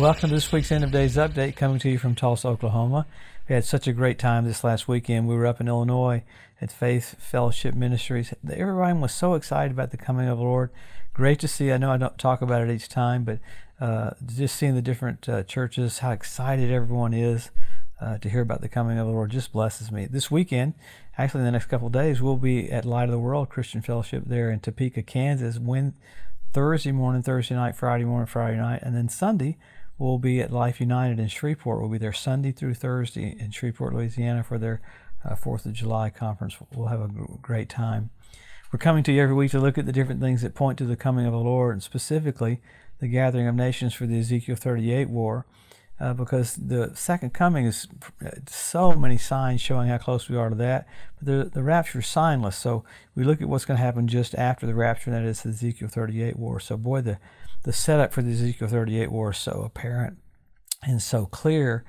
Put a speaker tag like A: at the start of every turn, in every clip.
A: Welcome to this week's End of Days Update coming to you from Tulsa, Oklahoma. We had such a great time this last weekend. We were up in Illinois at Faith Fellowship Ministries. Everyone was so excited about the coming of the Lord. Great to see. I know I don't talk about it each time, but uh, just seeing the different uh, churches, how excited everyone is uh, to hear about the coming of the Lord just blesses me. This weekend, actually, in the next couple days, we'll be at Light of the World Christian Fellowship there in Topeka, Kansas. When Thursday morning, Thursday night, Friday morning, Friday night, and then Sunday we'll be at Life United in Shreveport. We'll be there Sunday through Thursday in Shreveport, Louisiana for their uh, Fourth of July conference. We'll have a great time. We're coming to you every week to look at the different things that point to the coming of the Lord, and specifically the gathering of nations for the Ezekiel 38 war uh, because the second coming is so many signs showing how close we are to that. But the, the rapture is signless. So we look at what's going to happen just after the rapture, and that is the Ezekiel 38 war. So, boy, the, the setup for the Ezekiel 38 war is so apparent and so clear.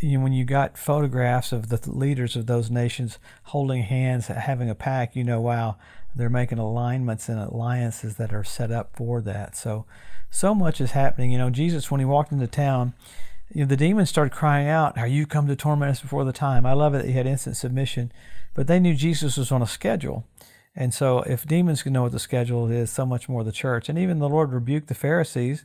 A: You know, when you got photographs of the leaders of those nations holding hands, having a pact, you know, wow, they're making alignments and alliances that are set up for that. So, so much is happening. You know, Jesus, when he walked into town, you know, the demons started crying out, Are you come to torment us before the time? I love it that he had instant submission, but they knew Jesus was on a schedule. And so, if demons can know what the schedule is, so much more the church. And even the Lord rebuked the Pharisees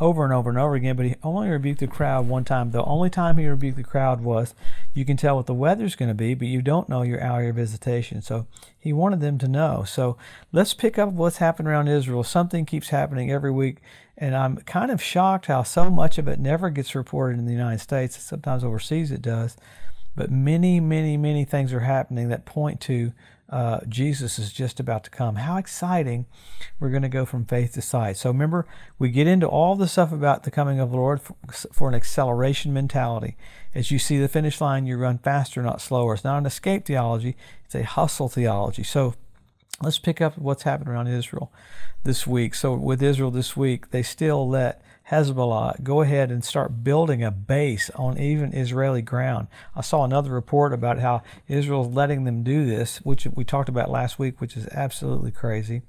A: over and over and over again, but he only rebuked the crowd one time. The only time he rebuked the crowd was you can tell what the weather's going to be, but you don't know your hour of visitation. So he wanted them to know. So let's pick up what's happened around Israel. Something keeps happening every week, and I'm kind of shocked how so much of it never gets reported in the United States. Sometimes overseas it does. But many, many, many things are happening that point to uh, Jesus is just about to come. How exciting! We're going to go from faith to sight. So remember, we get into all the stuff about the coming of the Lord for, for, an acceleration mentality. As you see the finish line, you run faster, not slower. It's not an escape theology; it's a hustle theology. So let's pick up what's happened around Israel this week. So with Israel this week, they still let Hezbollah go ahead and start building a base on even Israeli ground. I saw another report about how Israel's letting them do this, which we talked about last week, which is absolutely crazy.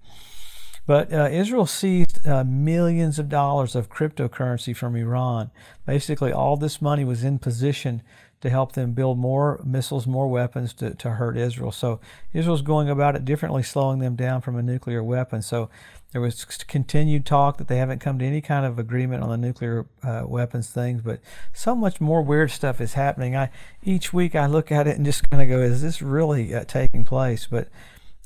A: But uh, Israel seized uh, millions of dollars of cryptocurrency from Iran. Basically, all this money was in position to help them build more missiles, more weapons to, to hurt Israel. So Israel's going about it differently, slowing them down from a nuclear weapon. So there was continued talk that they haven't come to any kind of agreement on the nuclear uh, weapons things, but so much more weird stuff is happening. I each week I look at it and just kind of go, "Is this really uh, taking place?" But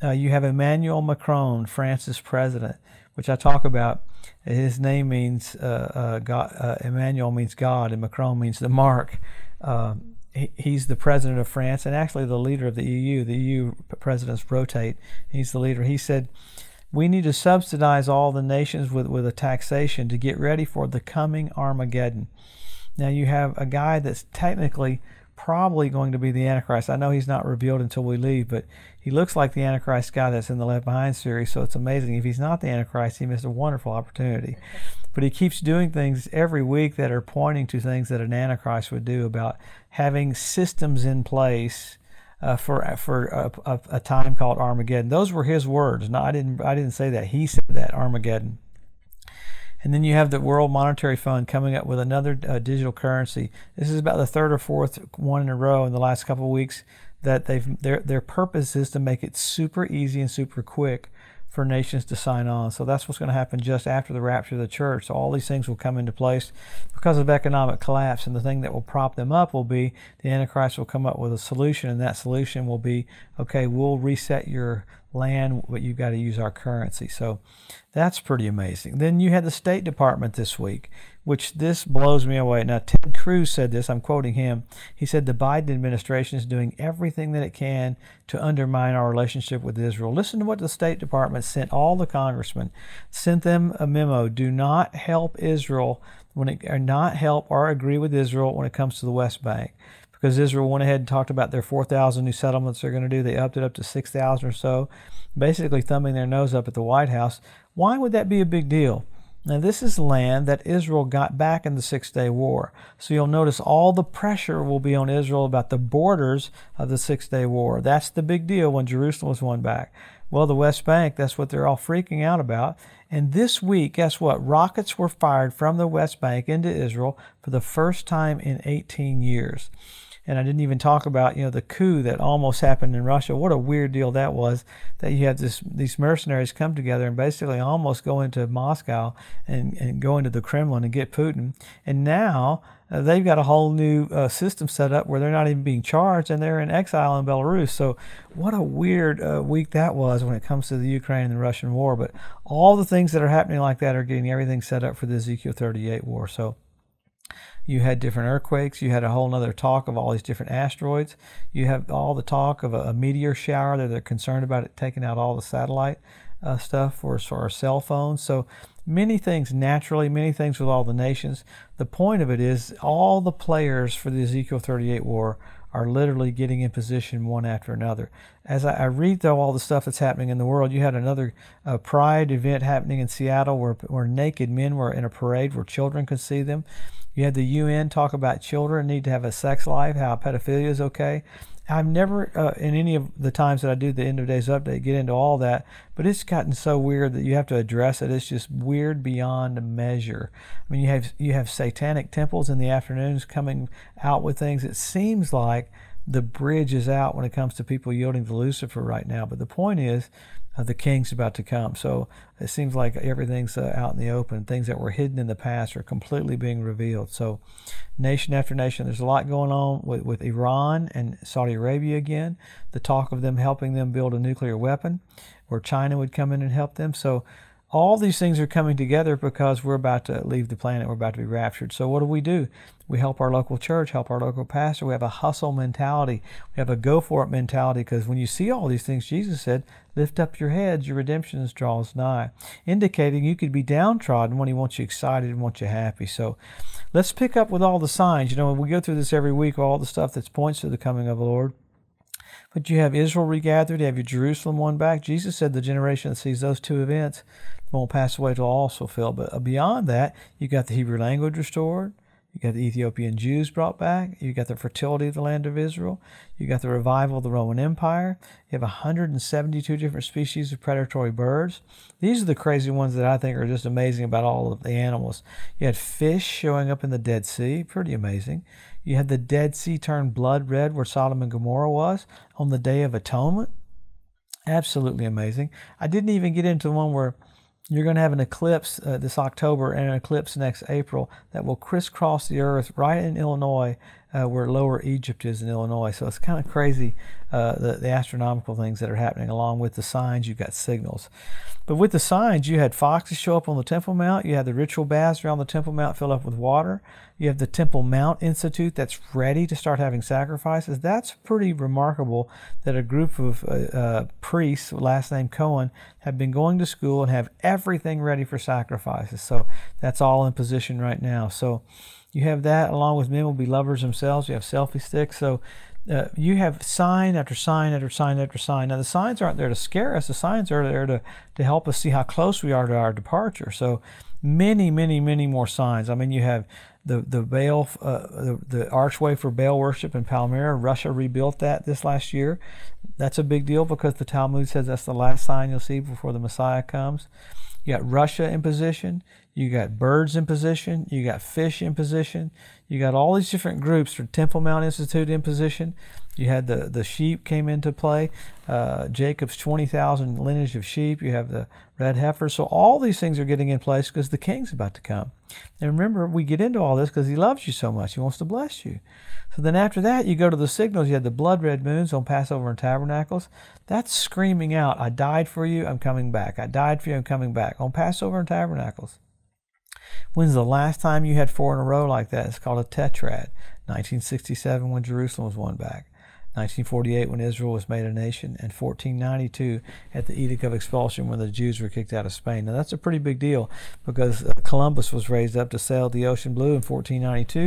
A: uh, you have Emmanuel Macron, France's president, which I talk about. His name means uh, uh, God. Uh, Emmanuel means God, and Macron means the mark. Um, he, he's the president of France and actually the leader of the EU. The EU presidents rotate. He's the leader. He said we need to subsidize all the nations with, with a taxation to get ready for the coming Armageddon. Now, you have a guy that's technically probably going to be the Antichrist. I know he's not revealed until we leave, but he looks like the Antichrist guy that's in the Left Behind series, so it's amazing. If he's not the Antichrist, he missed a wonderful opportunity. But he keeps doing things every week that are pointing to things that an Antichrist would do about having systems in place uh, for for a, a, a, time called Armageddon. Those were his words. No, I didn't I didn't say that. He said that Armageddon. And then you have the World Monetary Fund coming up with another uh, digital currency. This is about the third or fourth one in a row in the last couple of weeks that they've their their purpose is to make it super easy and super quick for nations to sign on. So that's what's going to happen just after the rapture of the church. So all these things will come into place because of economic collapse. And the thing that will prop them up will be the Antichrist will come up with a solution, and that solution will be okay, we'll reset your land, but you've got to use our currency. So that's pretty amazing. Then you had the State Department this week which this blows me away. Now, Ted Cruz said this, I'm quoting him. He said, The Biden administration is doing everything that it can to undermine our relationship with Israel. Listen to what the State Department sent all the congressmen, sent them a memo do not help Israel when it, or not help or agree with Israel when it comes to the West Bank. Because Israel went ahead and talked about their 4,000 new settlements they're going to do. They upped it up to 6,000 or so, basically thumbing their nose up at the White House. Why would that be a big deal? Now, this is land that Israel got back in the Six Day War. So you'll notice all the pressure will be on Israel about the borders of the Six Day War. That's the big deal when Jerusalem was won back. Well, the West Bank, that's what they're all freaking out about. And this week, guess what? Rockets were fired from the West Bank into Israel for the first time in 18 years. And I didn't even talk about, you know, the coup that almost happened in Russia. What a weird deal that was that you had this these mercenaries come together and basically almost go into Moscow and, and go into the Kremlin and get Putin. And now uh, they've got a whole new uh, system set up where they're not even being charged and they're in exile in Belarus. So, what a weird uh, week that was when it comes to the Ukraine and the Russian war. But all the things that are happening like that are getting everything set up for the Ezekiel 38 war. So, you had different earthquakes. You had a whole other talk of all these different asteroids. You have all the talk of a, a meteor shower that they're concerned about it taking out all the satellite uh, stuff for, for our cell phones. So many things naturally, many things with all the nations. The point of it is all the players for the Ezekiel 38 war are literally getting in position one after another. As I, I read though all the stuff that's happening in the world, you had another uh, Pride event happening in Seattle where, where naked men were in a parade where children could see them. You had the UN talk about children need to have a sex life, how pedophilia is okay. I've never, uh, in any of the times that I do the end of days update, get into all that, but it's gotten so weird that you have to address it. It's just weird beyond measure. I mean, you have you have satanic temples in the afternoons coming out with things. It seems like the bridge is out when it comes to people yielding to Lucifer right now. But the point is, the king's about to come. So it seems like everything's uh, out in the open. Things that were hidden in the past are completely being revealed. So, nation after nation, there's a lot going on with, with Iran and Saudi Arabia again. The talk of them helping them build a nuclear weapon, where China would come in and help them. So, all these things are coming together because we're about to leave the planet. We're about to be raptured. So, what do we do? We help our local church, help our local pastor. We have a hustle mentality. We have a go for it mentality because when you see all these things, Jesus said, Lift up your heads, your redemption draws nigh, indicating you could be downtrodden when He wants you excited and wants you happy. So, let's pick up with all the signs. You know, we go through this every week, all the stuff that points to the coming of the Lord. But you have Israel regathered, you have your Jerusalem won back. Jesus said the generation that sees those two events won't pass away till all is. But uh, beyond that, you got the Hebrew language restored. You got the Ethiopian Jews brought back. You got the fertility of the land of Israel. You got the revival of the Roman Empire. You have 172 different species of predatory birds. These are the crazy ones that I think are just amazing about all of the animals. You had fish showing up in the Dead Sea. Pretty amazing. You had the Dead Sea turn blood red where Sodom and Gomorrah was on the Day of Atonement. Absolutely amazing. I didn't even get into the one where you're going to have an eclipse uh, this October and an eclipse next April that will crisscross the earth right in Illinois, uh, where Lower Egypt is in Illinois. So it's kind of crazy uh, the, the astronomical things that are happening. Along with the signs, you've got signals. But with the signs, you had foxes show up on the Temple Mount. You had the ritual baths around the Temple Mount fill up with water. You have the Temple Mount Institute that's ready to start having sacrifices. That's pretty remarkable that a group of uh, uh, priests, last name Cohen, have been going to school and have everything ready for sacrifices. So that's all in position right now. So you have that along with men will be lovers themselves. You have selfie sticks. So uh, you have sign after sign after sign after sign. Now, the signs aren't there to scare us, the signs are there to, to help us see how close we are to our departure. So, many, many, many more signs. I mean, you have the the Baal, uh, the, the archway for Baal worship in Palmyra. Russia rebuilt that this last year. That's a big deal because the Talmud says that's the last sign you'll see before the Messiah comes. You got Russia in position. You got birds in position. You got fish in position. You got all these different groups for Temple Mount Institute in position. You had the, the sheep came into play. Uh, Jacob's 20,000 lineage of sheep. You have the red heifer. So all these things are getting in place because the king's about to come. And remember, we get into all this because he loves you so much. He wants to bless you. So then after that, you go to the signals. You had the blood red moons on Passover and Tabernacles. That's screaming out, I died for you, I'm coming back. I died for you, I'm coming back. On Passover and Tabernacles. When's the last time you had four in a row like that? It's called a tetrad. 1967 when Jerusalem was won back. 1948 when Israel was made a nation, and 1492 at the Edict of Expulsion when the Jews were kicked out of Spain. Now that's a pretty big deal because uh, Columbus was raised up to sail the ocean blue in 1492.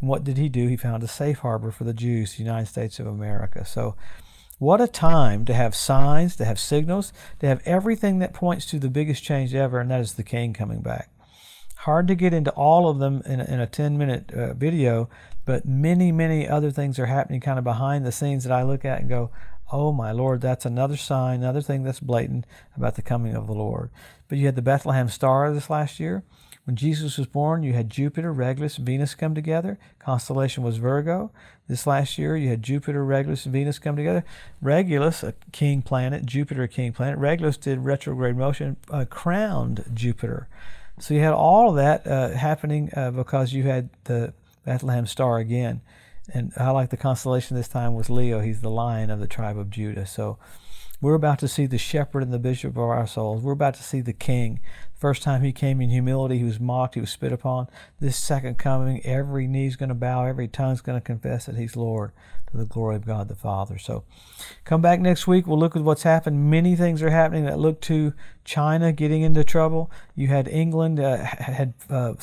A: And what did he do? He found a safe harbor for the Jews, the United States of America. So what a time to have signs, to have signals, to have everything that points to the biggest change ever, and that is the king coming back. Hard to get into all of them in a, in a 10 minute uh, video, but many, many other things are happening kind of behind the scenes that I look at and go, oh my Lord, that's another sign, another thing that's blatant about the coming of the Lord. But you had the Bethlehem star this last year. When Jesus was born, you had Jupiter, Regulus, Venus come together. Constellation was Virgo. This last year, you had Jupiter, Regulus, Venus come together. Regulus, a king planet, Jupiter, a king planet. Regulus did retrograde motion, uh, crowned Jupiter. So you had all that uh, happening uh, because you had the Bethlehem star again. And I like the constellation this time was Leo. He's the lion of the tribe of Judah. So we're about to see the shepherd and the bishop of our souls. We're about to see the king. First time he came in humility, he was mocked, he was spit upon. This second coming, every knee's going to bow, every tongue's going to confess that he's Lord to the glory of God the Father. So come back next week. We'll look at what's happened. Many things are happening that look to China getting into trouble. You had England uh, had uh,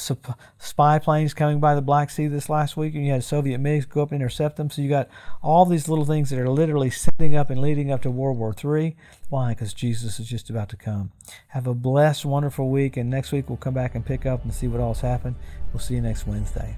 A: spy planes coming by the Black Sea this last week, and you had Soviet MiGs go up and intercept them. So you got all these little things that are literally setting up and leading up to World War III. Why? Because Jesus is just about to come. Have a blessed, wonderful week, and next week we'll come back and pick up and see what all's happened. We'll see you next Wednesday.